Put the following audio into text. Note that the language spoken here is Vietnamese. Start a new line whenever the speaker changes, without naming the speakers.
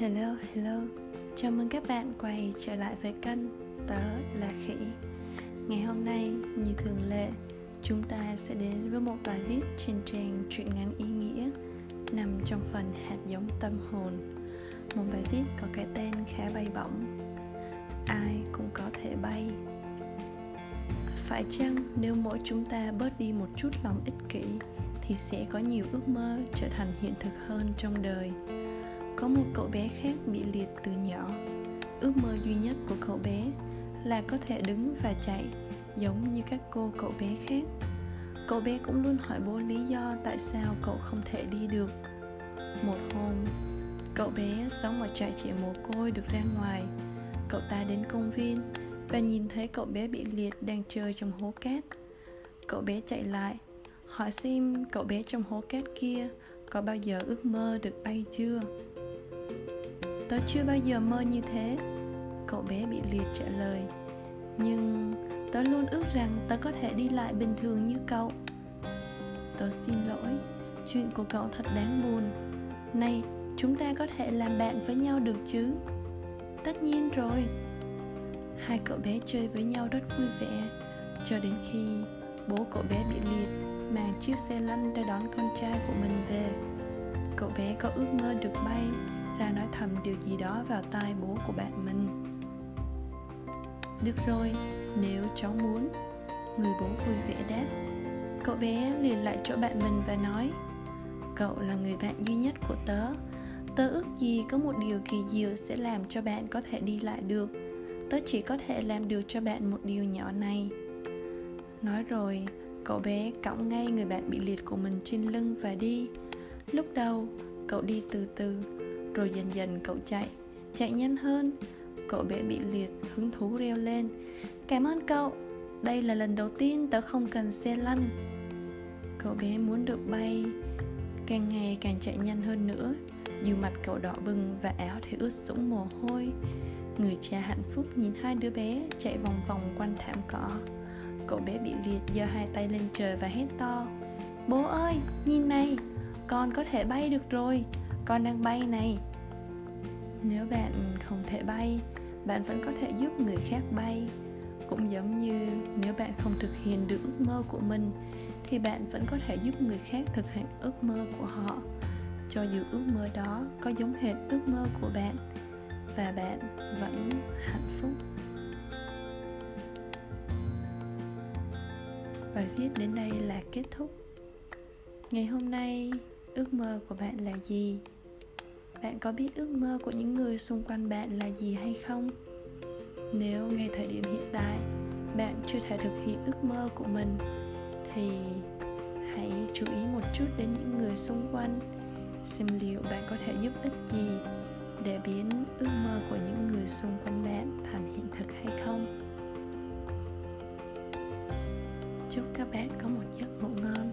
Hello, hello. Chào mừng các bạn quay trở lại với kênh Tớ là Khỉ. Ngày hôm nay, như thường lệ Chúng ta sẽ đến với một bài viết trên trang truyện ngắn ý nghĩa Nằm trong phần hạt giống tâm hồn. Một bài viết có cái tên khá bay bổng. Ai cũng có thể bay. Phải chăng nếu mỗi chúng ta bớt đi một chút lòng ích kỷ Thì sẽ có nhiều ước mơ trở thành hiện thực hơn trong đời? Có một cậu bé khác bị liệt từ nhỏ. Ước mơ duy nhất của cậu bé là có thể đứng và chạy, giống như các cô cậu bé khác. Cậu bé cũng luôn hỏi bố lý do tại sao cậu không thể đi được. Một hôm, cậu bé sống ở trại trẻ mồ côi được ra ngoài. Cậu ta đến công viên và nhìn thấy cậu bé bị liệt đang chơi trong hố cát. Cậu bé chạy lại, hỏi xem cậu bé trong hố cát kia có bao giờ ước mơ được bay chưa? Tớ chưa bao giờ mơ như thế. Cậu bé bị liệt trả lời. Nhưng tớ luôn ước rằng tớ có thể đi lại bình thường như cậu. Tớ xin lỗi. Chuyện của cậu thật đáng buồn. Này, chúng ta có thể làm bạn với nhau được chứ? Tất nhiên rồi. Hai cậu bé chơi với nhau rất vui vẻ. Cho đến khi bố cậu bé bị liệt Mang chiếc xe lăn ra đón con trai của mình về. Cậu bé có ước mơ được bay ra nói thầm điều gì đó vào tai bố của bạn mình. Được rồi, nếu cháu muốn, người bố vui vẻ đáp. Cậu bé liền lại chỗ bạn mình và nói, cậu là người bạn duy nhất của tớ. Tớ ước gì có một điều kỳ diệu sẽ làm cho bạn có thể đi lại được. Tớ chỉ có thể làm được cho bạn một điều nhỏ này. Nói rồi, cậu bé cõng ngay người bạn bị liệt của mình trên lưng và đi. Lúc đầu, cậu đi từ từ rồi dần dần cậu chạy chạy nhanh hơn. Cậu bé bị liệt, hứng thú reo lên. Cảm ơn cậu, đây là lần đầu tiên tớ không cần xe lăn. Cậu bé muốn được bay, càng ngày càng chạy nhanh hơn nữa. Dù mặt cậu đỏ bừng và áo thì ướt sũng mồ hôi. Người cha hạnh phúc nhìn hai đứa bé chạy vòng vòng quanh thảm cỏ. Cậu bé bị liệt, giơ hai tay lên trời và hét to. Bố ơi, nhìn này, con có thể bay được rồi. Con đang bay này nếu bạn không thể bay, bạn vẫn có thể giúp người khác bay. Cũng giống như nếu bạn không thực hiện được ước mơ của mình, thì bạn vẫn có thể giúp người khác thực hiện ước mơ của họ. Cho dù ước mơ đó có giống hệt ước mơ của bạn, và bạn vẫn hạnh phúc. Bài viết đến đây là kết thúc. Ngày hôm nay, ước mơ của bạn là gì? Bạn có biết ước mơ của những người xung quanh bạn là gì hay không? Nếu ngay thời điểm hiện tại, bạn chưa thể thực hiện ước mơ của mình, thì hãy chú ý một chút đến những người xung quanh, xem liệu bạn có thể giúp ích gì để biến ước mơ của những người xung quanh bạn thành hiện thực hay không. Chúc các bạn có một giấc ngủ ngon.